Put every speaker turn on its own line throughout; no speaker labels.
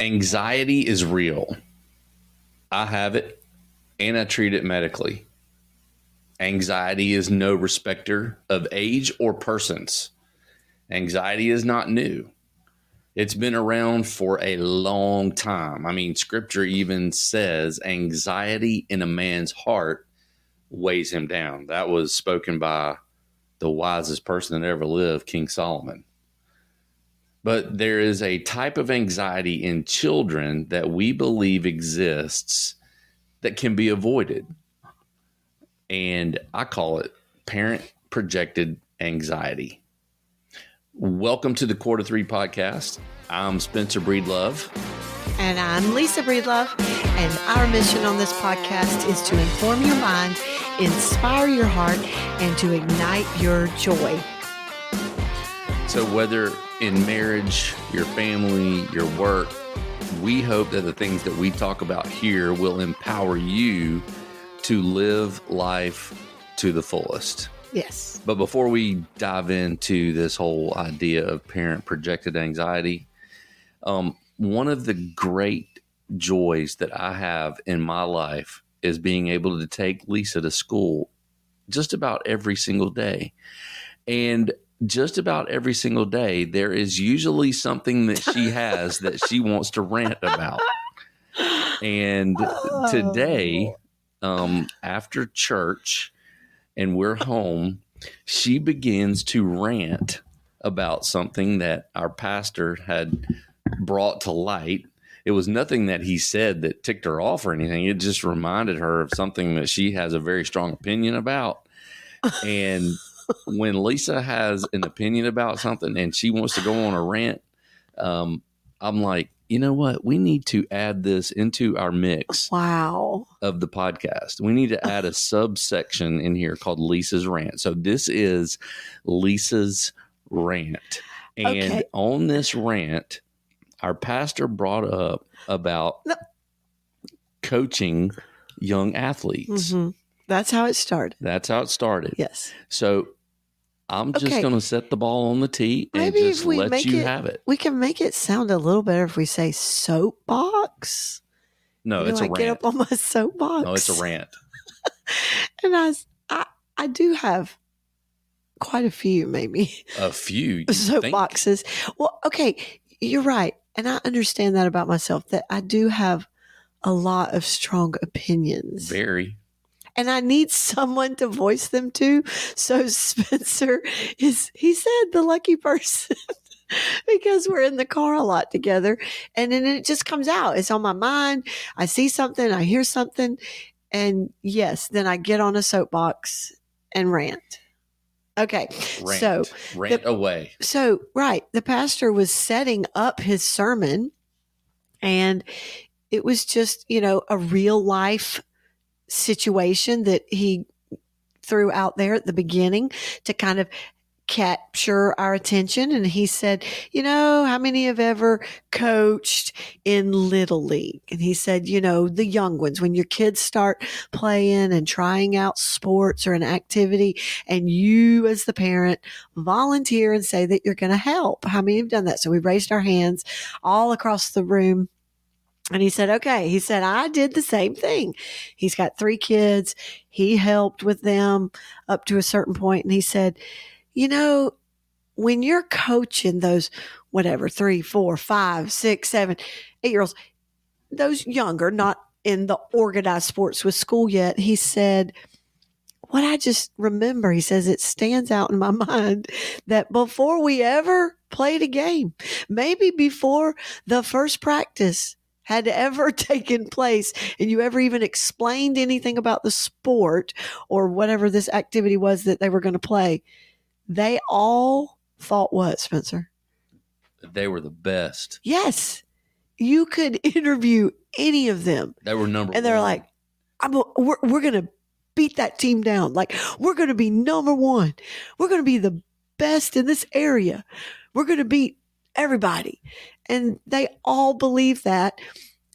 anxiety is real. I have it and I treat it medically. Anxiety is no respecter of age or persons. Anxiety is not new. It's been around for a long time. I mean, scripture even says anxiety in a man's heart weighs him down. That was spoken by the wisest person that ever lived, King Solomon. But there is a type of anxiety in children that we believe exists that can be avoided. And I call it parent projected anxiety. Welcome to the Cord of Three podcast. I'm Spencer Breedlove.
And I'm Lisa Breedlove. And our mission on this podcast is to inform your mind, inspire your heart, and to ignite your joy.
So, whether in marriage, your family, your work, we hope that the things that we talk about here will empower you to live life to the fullest.
Yes.
But before we dive into this whole idea of parent projected anxiety, um, one of the great joys that I have in my life is being able to take Lisa to school just about every single day. And just about every single day, there is usually something that she has that she wants to rant about. And
Oh.
today, um, after church and we're home, she begins to rant about something that our pastor had brought to light. It was nothing that he said that ticked her off or anything. It just reminded her of something that she has a very strong opinion about. And when Lisa has an opinion about something and she wants to go on a rant, um, I'm like, you know what? We need to add this into our mix
Wow.
of the podcast. We need to add a subsection in here called Lisa's rant. So this is Lisa's rant. And
Okay.
on this rant, our pastor brought up about
No.
coaching young athletes.
hmm That's how it started.
That's how it started.
Yes.
So I'm just
Okay.
going to set the ball on the tee and
Maybe
just
we
let you
it-
have it.
We can make it sound a little better if we say soapbox.
No,
You
it's
know,
a
I get up on my soapbox.
No, it's a rant.
And I, I, I do have quite a few, maybe.
A few
soapboxes. Well, okay, you're right. And I understand that about myself that I do have a lot of strong opinions.
Very.
And I need someone to voice them to. So Spencer is, he said, the lucky person. because we're in the car a lot together and then it just comes out. It's on my mind. I see something, I hear something, and yes, then I get on a soapbox and rant. Okay.
Rant.
So
rant away.
so, right, the pastor was setting up his sermon, and it was just, you know, a real life situation that he threw out there at the beginning to kind of capture our attention. And he said, You know, how many have ever coached in Little League? And he said, You know, the young ones, when your kids start playing and trying out sports or an activity, and you as the parent volunteer and say that you're going to help. How many have done that? So we raised our hands all across the room. And he said, okay. He said, I did the same thing. He's got three kids. He helped with them up to a certain point. And he said, you know, when you're coaching those, whatever, three, four, five, six, seven, eight year olds, those younger, not in the organized sports with school yet, he said, what I just remember, he says, it stands out in my mind that before we ever played a game, maybe before the first practice had ever taken place and you ever even explained anything about the sport or whatever this activity was that they were going to play, they all thought what, Spencer?
They were the best.
Yes, you could interview any of them
They were number
and they're
one.
like, I'm a, we're, we're going to beat that team down. Like, we're going to be number one. We're going to be the best in this area. We're going to beat everybody. And they all believe that.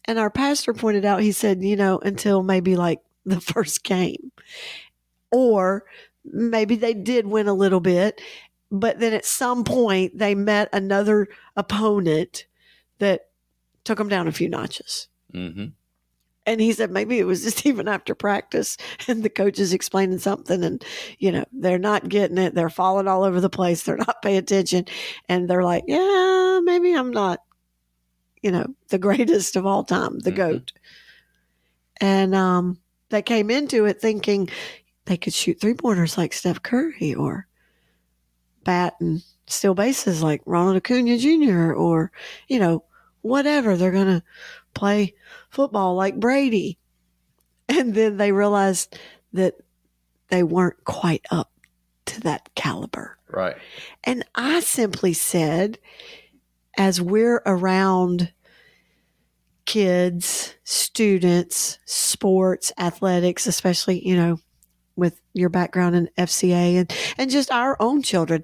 And our pastor pointed out, he said, you know, until maybe like the first game. Or maybe they did win a little bit, but then at some point they met another opponent that took them down a few notches.
hmm
And he said maybe it was just even after practice and the coach is explaining something and, you know, they're not getting it. They're falling all over the place. They're not paying attention. And they're like, yeah, maybe I'm not, you know, the greatest of all time, the
Mhm.
GOAT. And um, they came into it thinking they could shoot three pointers like Steph Curry or bat and steal bases like Ronald Acuna Jr. or, you know, whatever. They're going to play football like Brady. And then they realized that they weren't quite up to that caliber.
Right.
And I simply said, as we're around kids, students, sports, athletics, especially, you know, with your background in FCA and, and just our own children,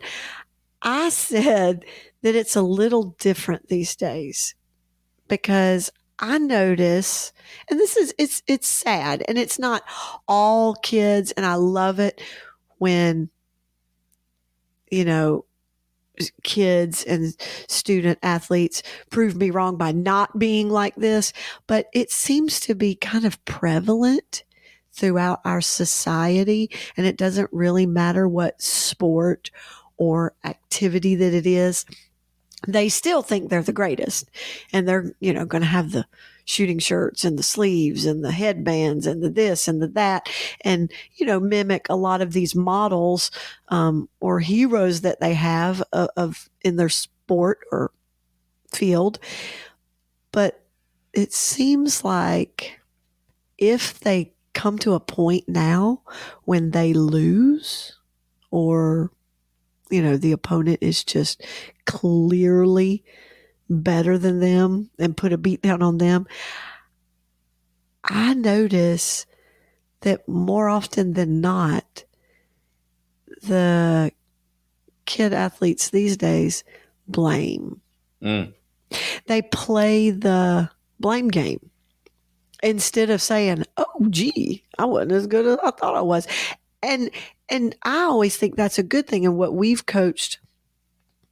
I said that it's a little different these days because I notice, and this is, it's, it's sad and it's not all kids. And I love it when, you know, kids and student athletes prove me wrong by not being like this, but it seems to be kind of prevalent throughout our society. And it doesn't really matter what sport or activity that it is. They still think they're the greatest and they're, you know, going to have the shooting shirts and the sleeves and the headbands and the this and the that and, you know, mimic a lot of these models um, or heroes that they have of, of in their sport or field. But it seems like if they come to a point now when they lose or you know the opponent is just clearly better than them and put a beat down on them i notice that more often than not the kid athletes these days blame
Mm.
they play the blame game instead of saying, "Oh, gee, I wasn't as good as I thought I was," and and I always think that's a good thing. And what we've coached,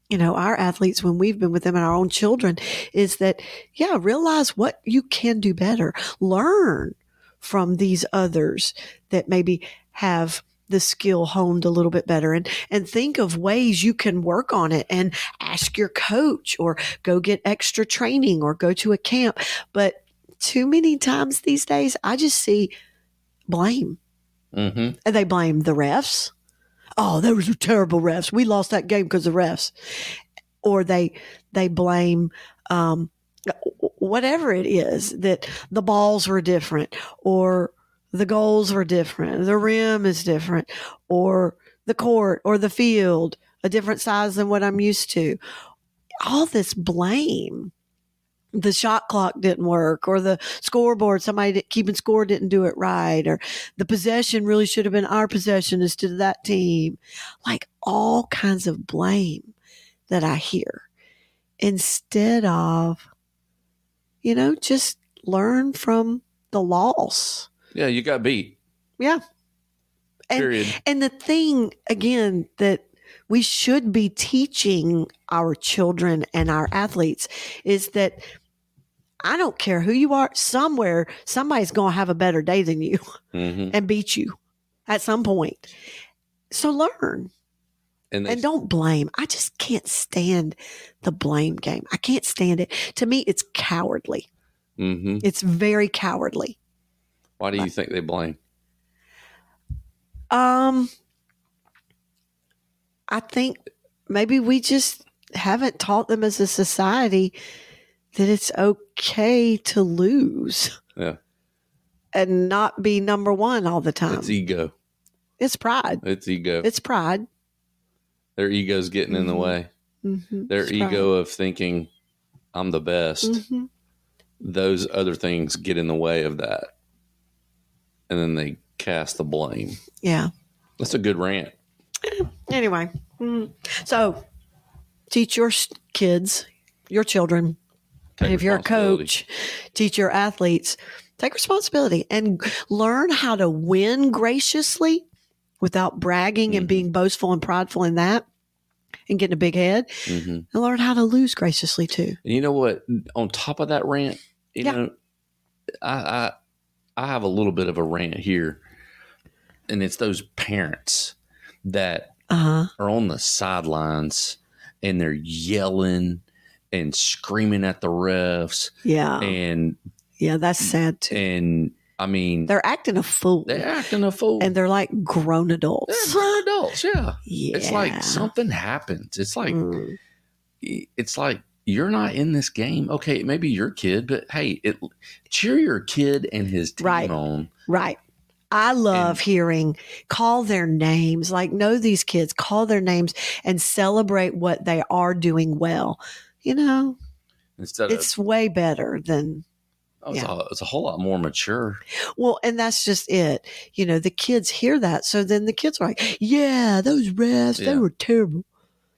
you know, our athletes when we've been with them and our own children is that, yeah, realize what you can do better, learn from these others that maybe have the skill honed a little bit better and and think of ways you can work on it and ask your coach or go get extra training or go to a camp. But too many times these days i just see blame.
Hmm
and they blame the refs oh those were terrible refs. We lost that game because of refs. Or they they blame um whatever it is that the balls were different or the goals were different the rim is different or the court or the field a different size than what i'm used to. All this blame the shot clock didn't work or the scoreboard somebody keeping score didn't do it right or the possession really should have been our possession instead of that team like all kinds of blame that i hear instead of you know just learn from the loss
Yeah, you got beat.
yeah And-
Period.
and the thing again that we should be teaching our children and our athletes is that I don't care who you are, somewhere somebody's going to have a better day than you
hmm
and beat you at some point. So learn
And they
and don't blame. I just can't stand the blame game. I can't stand it. To me, it's cowardly.
hmm
It's very cowardly.
Why do you think they blame?
Um, I think maybe we just haven't taught them as a society that it's okay to lose.
Yeah.
And not be number one all the time.
It's ego.
It's pride.
It's ego.
It's pride.
Their ego's getting in the
Mhm.
way.
Mm-hmm.
Their ego of thinking I'm the best.
hmm
Those other things get in the way of that. And then they cast the blame.
Yeah.
That's a good rant.
Anyway, mm. so teach your kids, your children,
Take
if you're a coach, teach your athletes, take responsibility and learn how to win graciously without bragging and
Mhm.
being boastful and prideful in that. and getting a big head,
hmm
and learn how to lose graciously too.
And you know what? On top of that rant, you
Yeah.
know, I, I I have a little bit of a rant here, and it's those parents that
Uh huh.
are on the sidelines and they're yelling and screaming at the refs
Yeah.
and
yeah, that's sad too.
and I mean
They're acting a fool.
they're acting a fool.
and they're like grown adults.
they're grown adults, yeah.
yeah.
It's like something happens. It's like
Mm.
it's like you're not in this game. Okay, maybe your kid, but hey, it cheer your kid and his team
Right.
on.
Right. I love
And-
hearing call their names, like know these kids, call their names and celebrate what they are doing well. You know,
Instead of
it's way better than,
oh, it's,
yeah.
a, it's a whole lot more mature.
well, and that's just it. You know, the kids hear that. So then the kids are like, yeah, those refs,
Yeah.
they were terrible.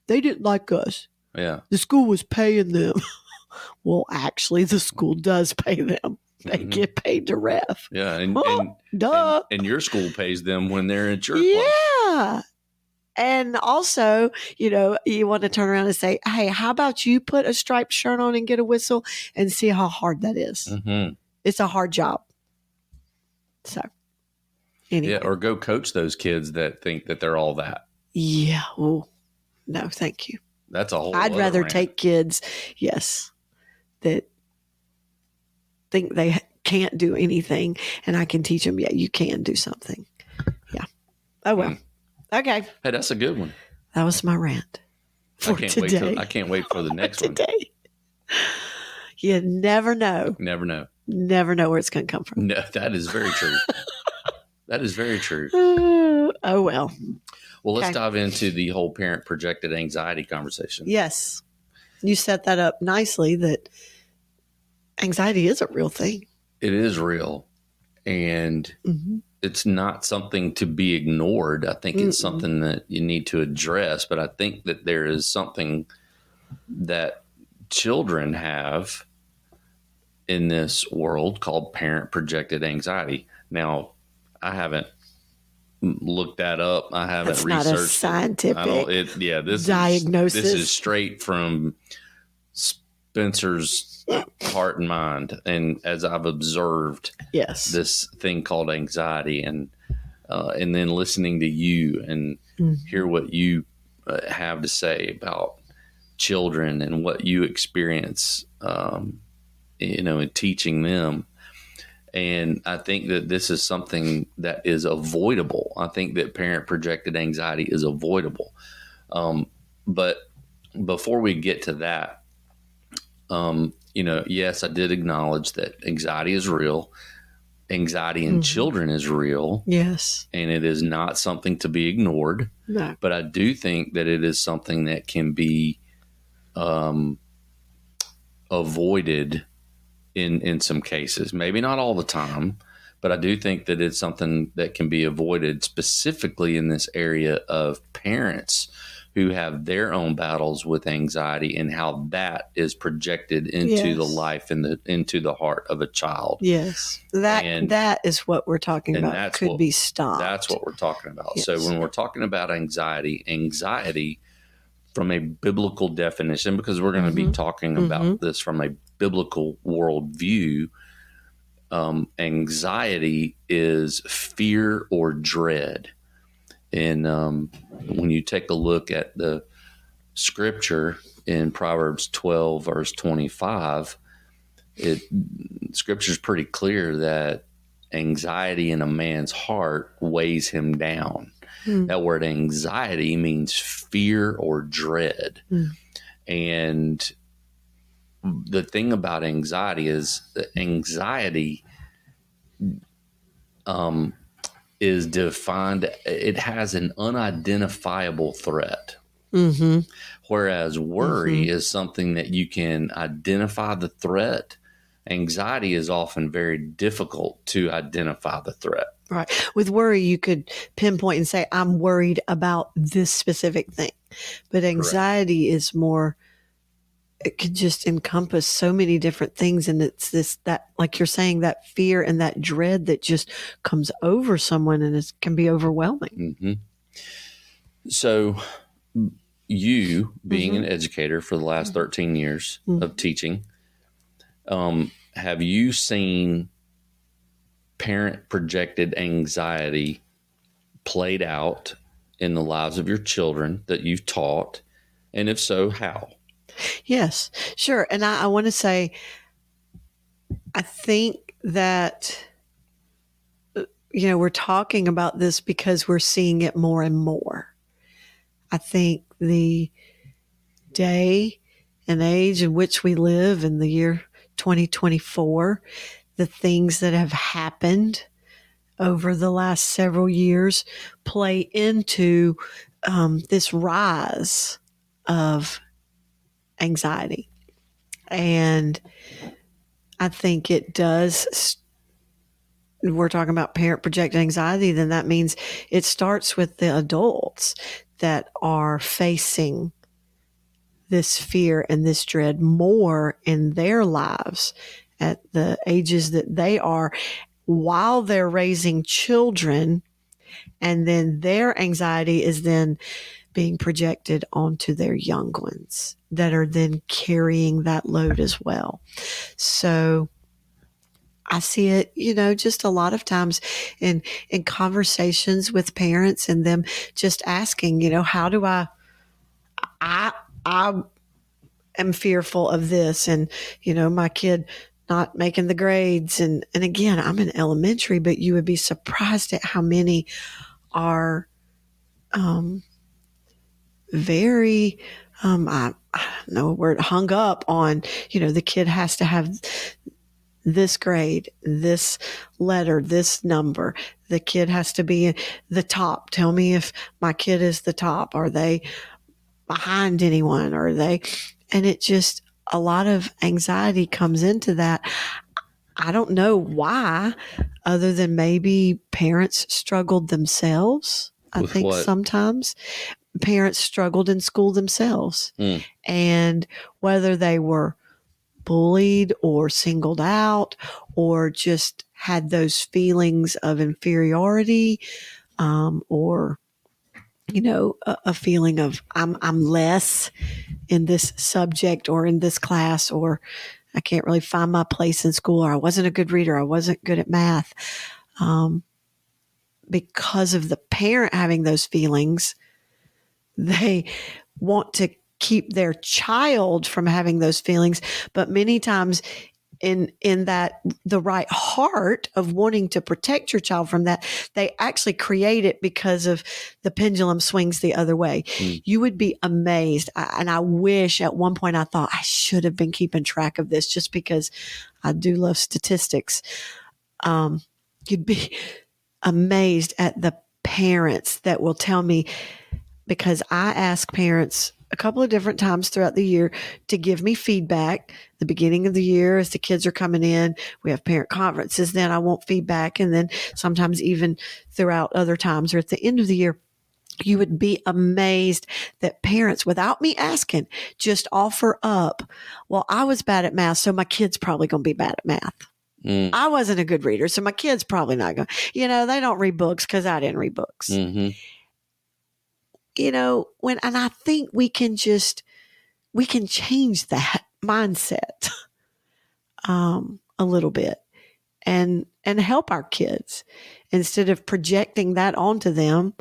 They didn't like us.
Yeah.
The school was paying them. well, actually, the school does pay them. They
Mhm.
get paid to ref.
Yeah. And, and,
Duh.
and and your school pays them when they're at your place.
And also, you know, you want to turn around and say, hey, how about you put a striped shirt on and get a whistle and see how hard that is?
hmm
It's a hard job. So, anyway.
Yeah, or go coach those kids that think that they're all that.
Yeah. Oh, no, thank you.
That's a whole.
I'd rather
rant.
take kids, yes, that think they can't do anything and I can teach them, yeah, you can do something. Yeah. Oh, well. Okay.
Hey, that's a good one.
That was my rant for
I can't
today.
wait. Till, I can't wait for the next one.
today. You never know.
Never know.
Never know where it's going to come from.
No, that is very true. that is very true.
Uh, oh, well.
Well, let's
Okay.
dive into the whole parent projected anxiety conversation.
Yes. You set that up nicely that anxiety is a real thing.
It is real, and
hmm
it's not something to be ignored. I think it's
Mm-mm.
something that you need to address. But I think that there is something that children have in this world called parent projected anxiety. Now, I haven't looked that up. I haven't
That's not a
researched. it. I don't.
scientific.
It yeah. This
diagnosis.
Is, this is straight from Spencer's heart and mind, and as I've observed
yes.
this thing called anxiety, and uh, and then listening to you and
Mhm.
hear what you uh, have to say about children and what you experience, um, you know, in teaching them. And I think that this is something that is avoidable. I think that parent projected anxiety is avoidable. Um, but before we get to that, um, you know, yes, I did acknowledge that anxiety is real. Anxiety in
Mhm.
children is real,
yes.
and it is not something to be ignored.
No.
But I do think that it is something that can be um, avoided in in some cases. Maybe not all the time, but I do think that it's something that can be avoided specifically in this area of parents who have their own battles with anxiety and how that is projected into
Yes.
the life and the into the heart of a child.
Yes. That
And-
that is what we're talking about. Could
what-
be stopped.
That's what we're talking about. So when we're talking about anxiety, anxiety from a biblical definition, because we're going to be
Mhm.
talking about this from a biblical worldview, um, anxiety is fear or dread. And um, when you take a look at the scripture in Proverbs 12, verse 25, it scripture is pretty clear that anxiety in a man's heart weighs him down.
Hmm.
That word anxiety means fear or dread.
Hmm.
And the thing about anxiety is that anxiety um, is defined, it has an unidentifiable threat.
Mm-hmm.
Whereas worry
Mhm.
is something that you can identify the threat. Anxiety is often very difficult to identify the threat.
Right. With worry, you could pinpoint and say, I'm worried about this specific thing. But anxiety is more, it could just encompass so many different things. And it's this, that, like you're saying, that fear and that dread that just comes over someone and it can be overwhelming.
hmm So, you being an educator for the last 13 years
Mhm.
of teaching, um, have you seen parent projected anxiety played out in the lives of your children that you've taught? And if so, how?
Yes, sure. And I, I want to say, I think that, uh, you know, we're talking about this because we're seeing it more and more. I think the day and age in which we live in the year 2024, the things that have happened over the last several years play into um, this rise of anxiety. And I think it does. We're talking about parent projected anxiety, then that means it starts with the adults that are facing this fear and this dread more in their lives at the ages that they are while they're raising children. And then their anxiety is then being projected onto their young ones that are then carrying that load as well. So I see it, you know, just a lot of times in in conversations with parents and them just asking, you know, how do I I I am fearful of this and you know, my kid not making the grades and and again, I'm in elementary, but you would be surprised at how many are um very um I, I don't know a word hung up on you know the kid has to have this grade this letter this number. The kid has to be in the top. Tell me if my kid is the top. Are they behind anyone? Are they and it just a lot of anxiety comes into that. I don't know why other than maybe parents struggled themselves i
With
think
what?
sometimes parents struggled in school themselves.
Mm.
And whether they were bullied or singled out or just had those feelings of inferiority um, or you know a, a feeling of I'm I'm less in this subject or in this class or I can't really find my place in school or I wasn't a good reader I wasn't good at math um, because of the parent having those feelings they want to keep their child from having those feelings. But many times in in that the right heart of wanting to protect your child from that they actually create it because of the pendulum swings the other way.
Mm.
you would be amazed. I, and i wish at one point i thought i should have been keeping track of this just because i do love statistics. Um, you'd be amazed at the parents that will tell me because I ask parents a couple of different times throughout the year to give me feedback. The beginning of the year, as the kids are coming in, we have parent conferences. Then I want feedback. And then sometimes even throughout other times or at the end of the year, you would be amazed that parents, without me asking, just offer up, well, I was bad at math, so my kid's probably going to be bad at math.
Mm,
I wasn't a good reader, so my kid's probably not going. You know, they don't read books because I didn't read books.
mhm.
You know, when and I think we can just we can change that mindset um, a little bit and and help our kids instead of projecting that onto them.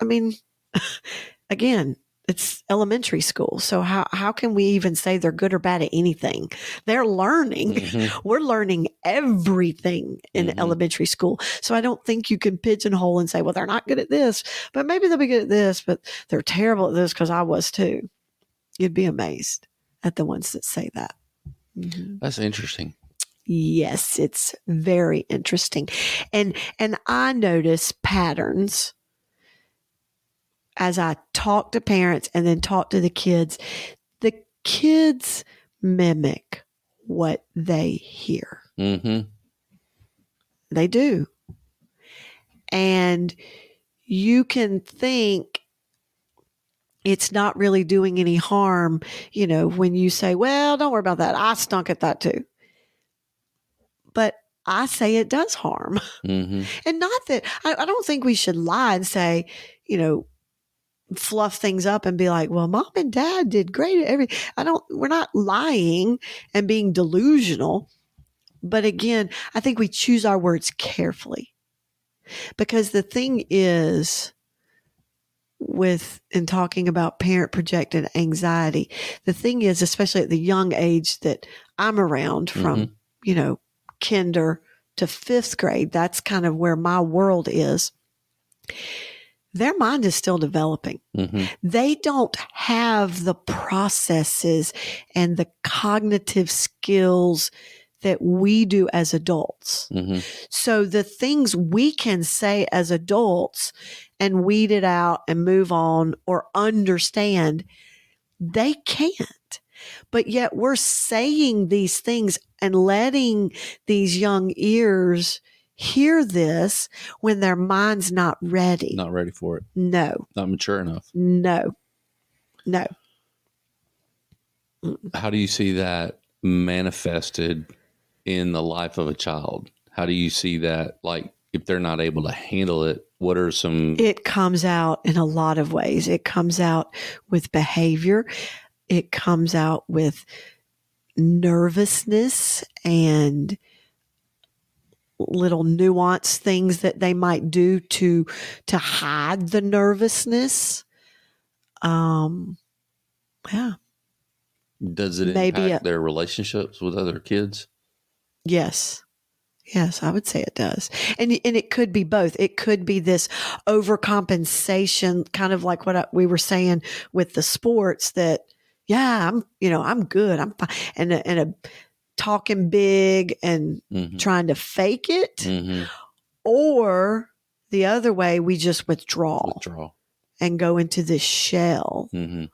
I mean, again, it's elementary school, so how how can we even say they're good or bad at anything? They're learning.
Mhm.
We're learning everything in
Mhm.
elementary school. So I don't think you can pigeonhole and say, well, they're not good at this, but maybe they'll be good at this, but they're terrible at this because I was too. You'd be amazed at the ones that say that. Mhm.
That's interesting.
Yes, it's very interesting. And and I notice patterns as I talk to parents and then talk to the kids. The kids mimic what they hear.
hmm
They do. And you can think it's not really doing any harm, you know, when you say, well, don't worry about that. I stunk at that too. But I say it does harm.
hmm
And not that I, I don't think we should lie and say, you know, fluff things up and be like, well, mom and dad did great at every I don't we're not lying and being delusional. But again, I think we choose our words carefully. Because the thing is with in talking about parent projected anxiety, the thing is, especially at the young age that I'm around from,
Mhm.
you know, kinder to fifth grade, that's kind of where my world is. Their mind is still developing
hmm
they don't have the processes and the cognitive skills that we do as adults.
hmm
So the things we can say as adults and weed it out and move on or understand, they can't. But yet we're saying these things and letting these young ears hear this when their mind's not ready.
Not ready for it.
No,
Not mature enough.
no, no.
How do you see that manifested in the life of a child? How do you see that? Like, if they're not able to handle it, what are some?
It comes out in a lot of ways. It comes out with behavior. It comes out with nervousness and little nuanced things that they might do to to hide the nervousness. Um yeah,
does it
maybe
impact
a-
their relationships with other kids?
yes. Yes, I would say it does. And and it could be both. It could be this overcompensation kind of like what I, we were saying with the sports that yeah, I'm you know, I'm good. I'm fine. And a, and a talking big and
hmm
trying to fake it
hmm
or the other way we just withdraw
Withdraw.
and go into this shell.
Hmm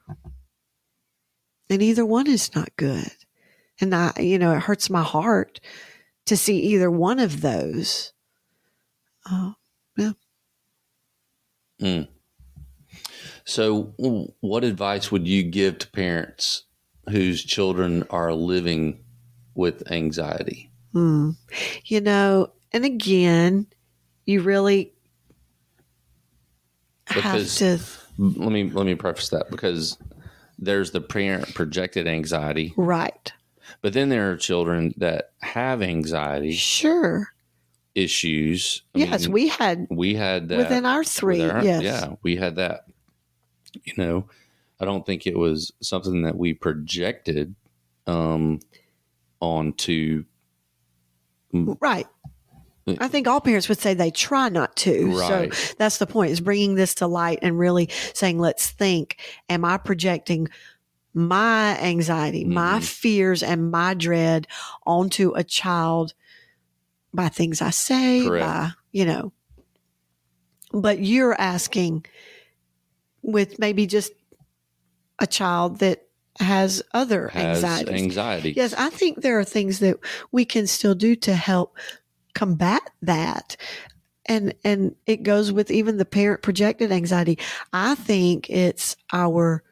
and either one is not good. And i you know it hurts my heart to see either one of those. Uh,
Mm. So, what advice would you give to parents whose children are living with anxiety?
hmm. you know and again you really
Because-
have to
Let me let me preface that because there's the parent projected anxiety,
right
but then there are children that have anxiety
sure
issues. I
yes
mean,
we had
we had that
within our three
with our-
yes
Yeah, we had that. You know, I don't think it was something that we projected um, onto.
Right. I think all parents would say they try not to.
Right.
So that's the point is bringing this to light and really saying, let's think, am I projecting my anxiety, my
Mhm.
fears and my dread onto a child by things I say,
Correct.
by, you know, but you're asking with maybe just a child that has other
has
anxieties.
anxiety.
Yes, I think there are things that we can still do to help combat that. And and it goes with even the parent projected anxiety. I think it's our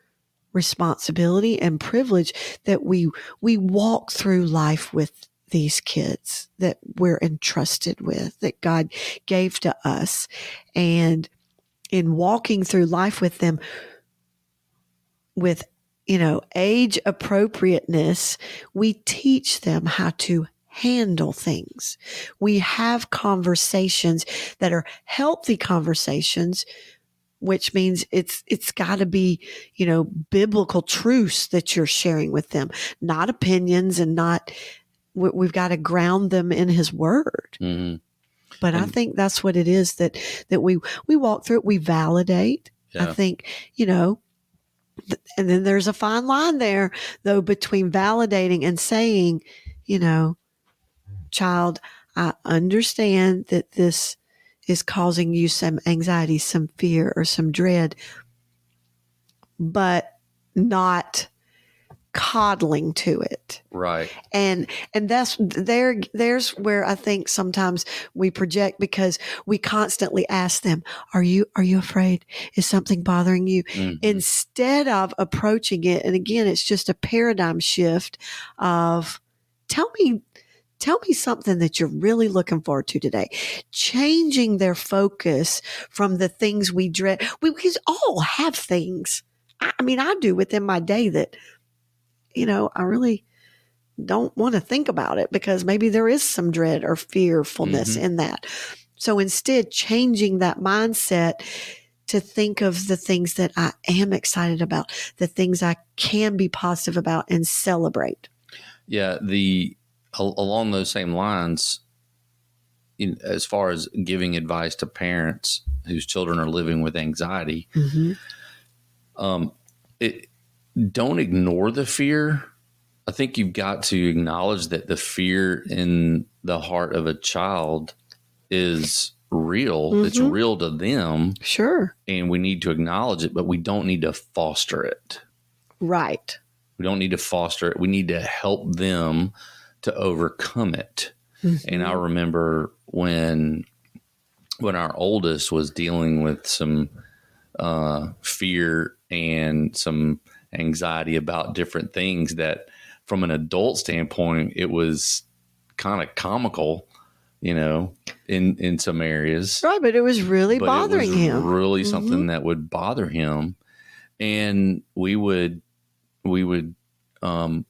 responsibility and privilege that we we walk through life with these kids that we're entrusted with that God gave to us and in walking through life with them with you know age appropriateness we teach them how to handle things. We have conversations that are healthy conversations which means it's it's got to be you know biblical truths that you're sharing with them not opinions and not we- we've got to ground them in his word.
Hmm
but i think that's what it is that that we we walk through it we validate. I think, you know, and then there's a fine line there, though, between validating and saying, you know, child, I understand that this is causing you some anxiety, some fear, or some dread, but not coddling to it
Right.
and and that's there there's where i think sometimes we project because we constantly ask them are you are you afraid is something bothering you
Mhm.
instead of approaching it and again it's just a paradigm shift of tell me Tell me something that you're really looking forward to today. Changing their focus from the things we dread. We, we all have things. I, I mean, I do within my day that, you know, I really don't want to think about it because maybe there is some dread or fearfulness
Mhm.
in that. So instead, changing that mindset to think of the things that I am excited about, the things I can be positive about and celebrate.
Yeah, the along those same lines, in, as far as giving advice to parents whose children are living with anxiety,
Mm-hmm.
um, it, don't ignore the fear. I think you've got to acknowledge that the fear in the heart of a child is real. It's
Mhm.
real to them,
Sure.
and we need to acknowledge it, but we don't need to foster it.
Right.
We don't need to foster it. We need to help them to overcome it. And I remember when when our oldest was dealing with some uh, fear and some anxiety about different things that from an adult standpoint it was kind of comical you know in in some areas
Right, but it was really
but
bothering
it was
him.
really something that would bother him and we would we would um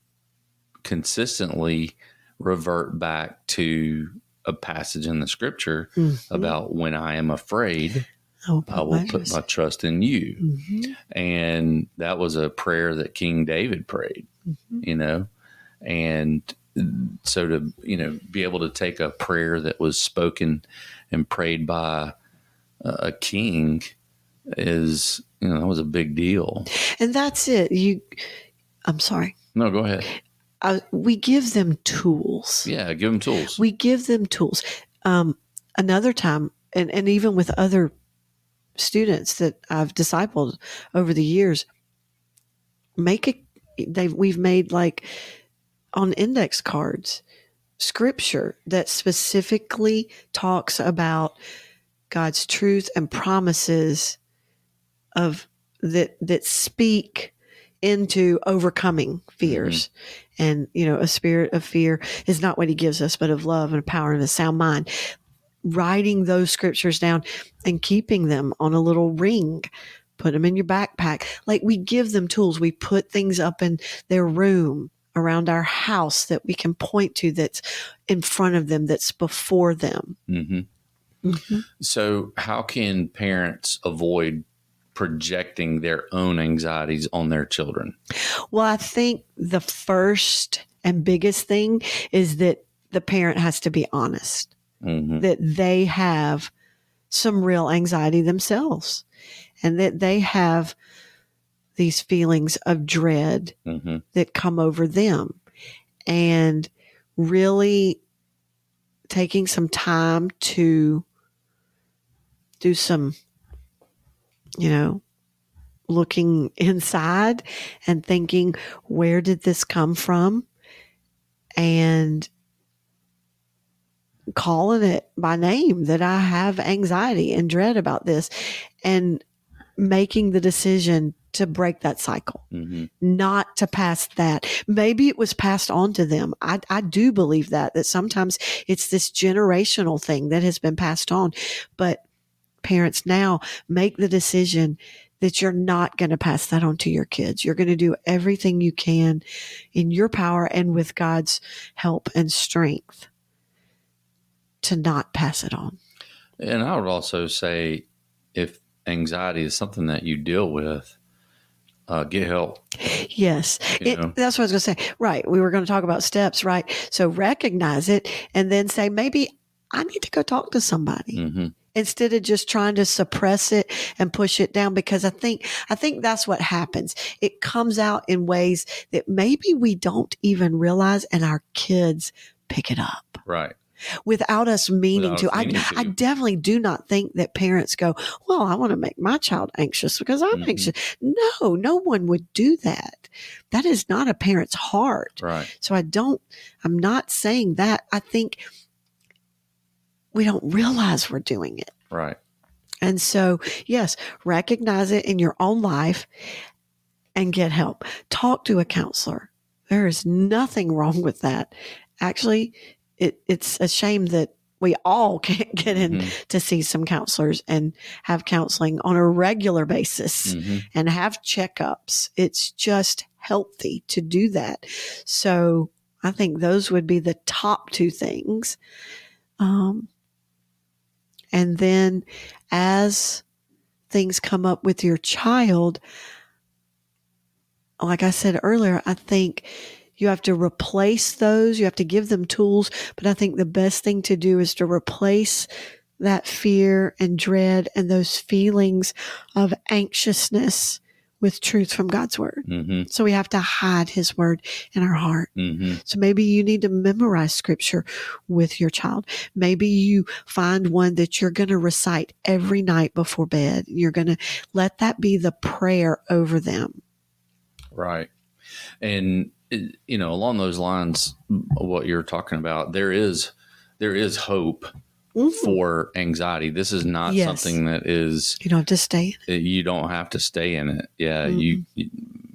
consistently revert back to a passage in the scripture
Mhm.
about when I am afraid,
Oh,
I will put my trust in you.
Mhm.
And that was a prayer that King David prayed,
Mhm.
you know. And so to, you know, be able to take a prayer that was spoken and prayed by a king is, you know, that was a big deal.
And that's it. You, I'm sorry.
No, go ahead.
I, we give them tools.
Yeah, give them tools.
We give them tools. Um, another time, and, and even with other students that I've discipled over the years, make a they we've made like on index cards scripture that specifically talks about God's truth and promises of that that speak into overcoming fears. Mm-hmm. And you know, a spirit of fear is not what he gives us, but of love and a power and a sound mind. Writing those scriptures down and keeping them on a little ring, put them in your backpack. Like we give them tools. We put things up in their room around our house that we can point to that's in front of them, that's before them.
hmm So, how can parents avoid projecting their own anxieties on their children?
Well, I think the first and biggest thing is that the parent has to be honest,
hmm
that they have some real anxiety themselves and that they have these feelings of dread
hmm
that come over them. And really taking some time to do some you know looking inside and thinking where did this come from? And calling it by name that I have anxiety and dread about this and making the decision to break that cycle
hmm
not to pass that. Maybe it was passed on to them. I, I do believe that, that sometimes it's this generational thing that has been passed on. But parents now make the decision that you're not going to pass that on to your kids. You're going to do everything you can in your power and with God's help and strength to not pass it on.
And I would also say if anxiety is something that you deal with, uh, get help.
Yes. It, that's what I was going to say. Right. We were going to talk about steps, right? So recognize it and then say, maybe I need to go talk to somebody
hmm
instead of just trying to suppress it and push it down. Because I think, I think that's what happens. It comes out in ways that maybe we don't even realize and our kids pick it up
Right.
Without us meaning
Without
to.
us
I,
meaning
I definitely do not think that parents go, well, I want to make my child anxious because I'm
Mhm.
anxious. No, no one would do that. That is not a parent's heart.
Right.
So I don't, I'm not saying that. I think we don't realize we're doing it.
Right.
And so, yes, recognize it in your own life and get help. Talk to a counselor. There is nothing wrong with that. Actually, it, it's a shame that we all can't get in
Mhm.
to see some counselors and have counseling on a regular basis
Mhm.
and have checkups. It's just healthy to do that. So I think those would be the top two things. Um, and then as things come up with your child, like I said earlier, I think you have to replace those. You have to give them tools. But I think the best thing to do is to replace that fear and dread and those feelings of anxiousness with truth from God's word.
Mhm.
So we have to hide his word in our heart.
Mhm.
So maybe you need to memorize scripture with your child. Maybe you find one that you're going to recite every night before bed. You're going to let that be the prayer over them.
Right. And you know, along those lines, what you're talking about, there is there is hope for anxiety. This is not
Yes.
something that is
You don't have to stay.
you don't have to stay in it. Yeah,
Mm-hmm.
you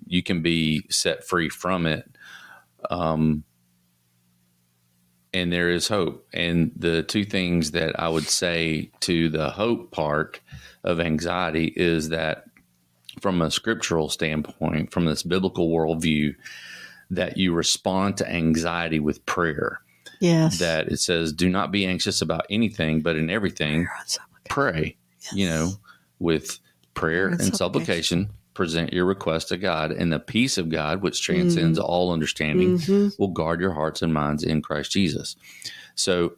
you can be set free from it. Um and there is hope. And the two things that I would say to the hope part of anxiety is that from a scriptural standpoint, from this biblical worldview, that you respond to anxiety with prayer.
Yes.
That it says, do not be anxious about anything, but in everything, pray, you know, with prayer
And
and supplication, present your request to God, and the peace of God, which transcends all understanding,
Mhm.
will guard your hearts and minds in Christ Jesus. So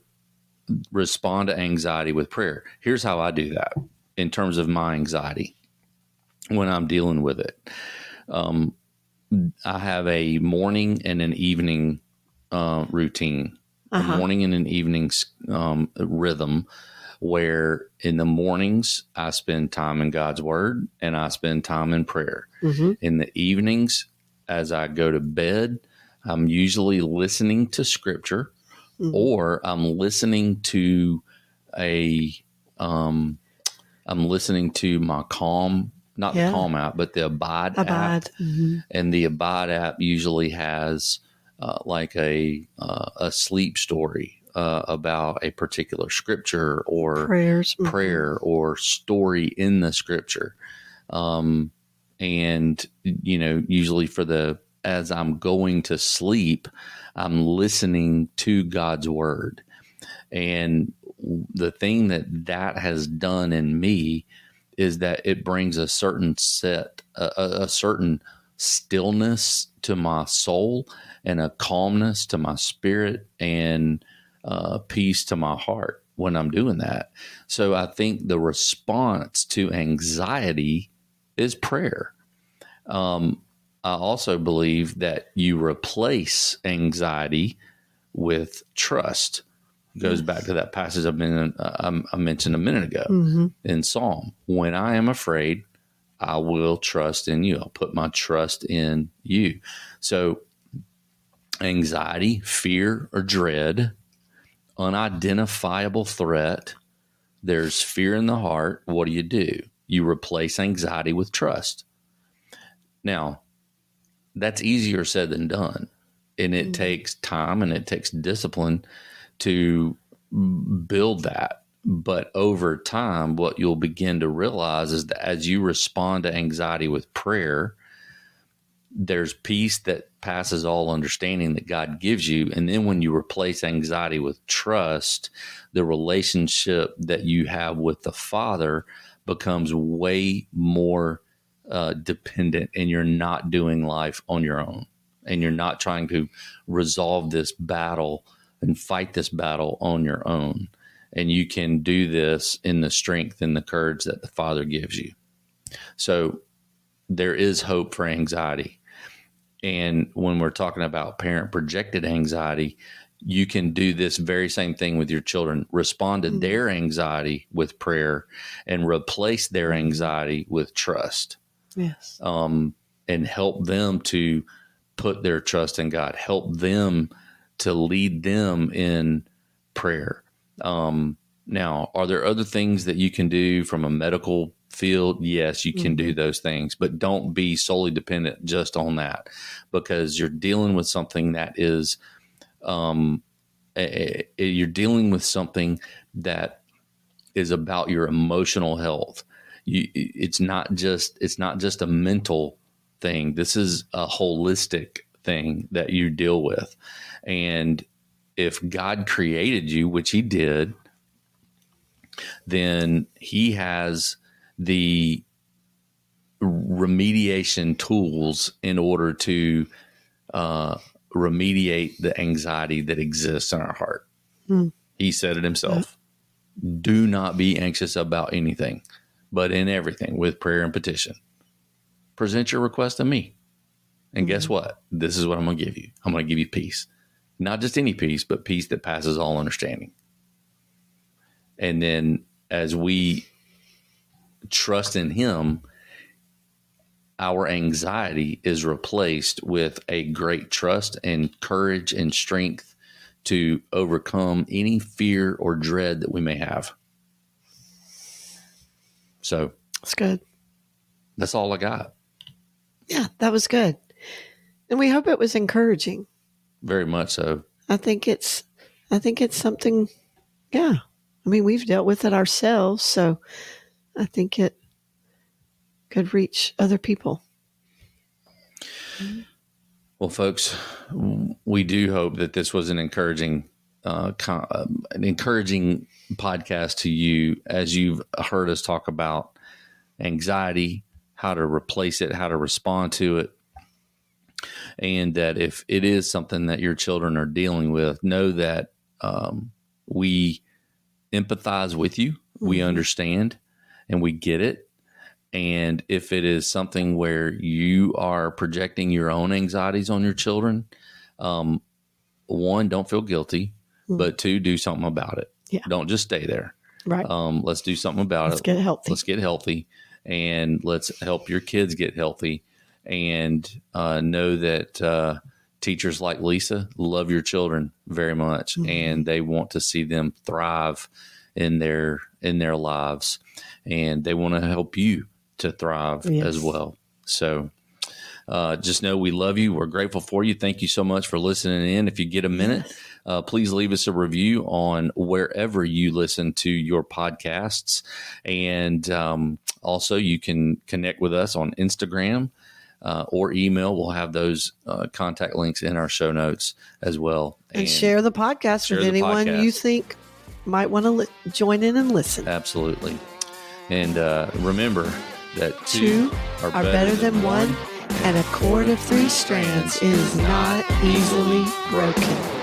respond to anxiety with prayer. Here's how I do that in terms of my anxiety when I'm dealing with it. Um, I have a morning and an evening uh, routine
Uh-huh.
a morning and an evening um, rhythm where in the mornings I spend time in God's word and I spend time in prayer.
Mhm.
In the evenings, as I go to bed, I'm usually listening to scripture
Mhm.
or I'm listening to a, um, I'm listening to my Calm, not
Yeah.
the Calm app, but the Abide, app
Abide. Mhm.
and the Abide app usually has uh, like a uh, a sleep story uh, about a particular scripture or
Prayers. Mhm.
prayer or story in the scripture, um, and you know usually for the as I'm going to sleep, I'm listening to God's word, and the thing that that has done in me is that it brings a certain set a, a, certain stillness to my soul and a calmness to my spirit and uh, peace to my heart when I'm doing that. So I think the response to anxiety is prayer. Um, I also believe that you replace anxiety with trust. Goes back to that passage I've been, uh, I mentioned a minute ago
Mhm.
in Psalm. When I am afraid, I will trust in you. I'll put my trust in you. So, anxiety, fear, or dread, unidentifiable threat, there's fear in the heart. What do you do? You replace anxiety with trust. Now, that's easier said than done. And it
Mhm.
takes time and it takes discipline to build that. But over time, what you'll begin to realize is that as you respond to anxiety with prayer, there's peace that passes all understanding that God gives you. And then when you replace anxiety with trust, the relationship that you have with the Father becomes way more uh, dependent, and you're not doing life on your own. And you're not trying to resolve this battle and fight this battle on your own. And you can do this in the strength and the courage that the Father gives you. So there is hope for anxiety. And when we're talking about parent projected anxiety, you can do this very same thing with your children. Respond to
Mhm.
their anxiety with prayer and replace their anxiety with trust
Yes.
um, and help them to put their trust in God. Help them to lead them in prayer. Um, now, are there other things that you can do from a medical field? Yes, you can do those things, but don't be solely dependent just on that because you're dealing with something that is um, eh, eh, you're dealing with something that is about your emotional health. You, it's not just it's not just a mental thing. This is a holistic thing that you deal with. And if God created you, which He did, then He has the remediation tools in order to uh, remediate the anxiety that exists in our heart. Mm. He said it himself. Yeah. Do not be anxious about anything, but in everything with prayer and petition. Present your request to me. And mm-hmm. guess what? This is what I'm going to give you. I'm going to give you peace. Not just any peace, but peace that passes all understanding. And then as we trust in Him, our anxiety is replaced with a great trust and courage and strength to overcome any fear or dread that we may have. So
that's good.
That's all I got.
Yeah, that was good. And we hope it was encouraging.
Very much so.
I think it's I think it's something yeah. I mean, we've dealt with it ourselves, so I think it could reach other people.
Well, folks, we do hope that this was an encouraging, uh, con- um, an encouraging podcast to you as you've heard us talk about anxiety, how to replace it, how to respond to it, and that if it is something that your children are dealing with, know that um, we empathize with you, mm-hmm. we understand, and we get it. And if it is something where you are projecting your own anxieties on your children, um, one, don't feel guilty, mm-hmm. but two, do something about it.
Yeah.
Don't just stay there.
Right.
Um, let's do something about
let's
it.
Let's get healthy.
Let's get healthy and let's help your kids get healthy and uh, know that uh, teachers like Lisa love your children very much mm-hmm. and they want to see them thrive in their in their lives and they want to help you to thrive yes. as well. So uh, just know we love you. We're grateful for you. Thank you so much for listening in. If you get a minute, uh, please leave us a review on wherever you listen to your podcasts. And um, also, you can connect with us on Instagram. Uh, or email. We'll have those uh, contact links in our show notes as well.
And, and share the podcast share with the anyone podcast. you think might want to li- join in and listen.
Absolutely. And uh, remember, that
two, two are, are, better, than, than one, and a cord of three strands is not easily broken.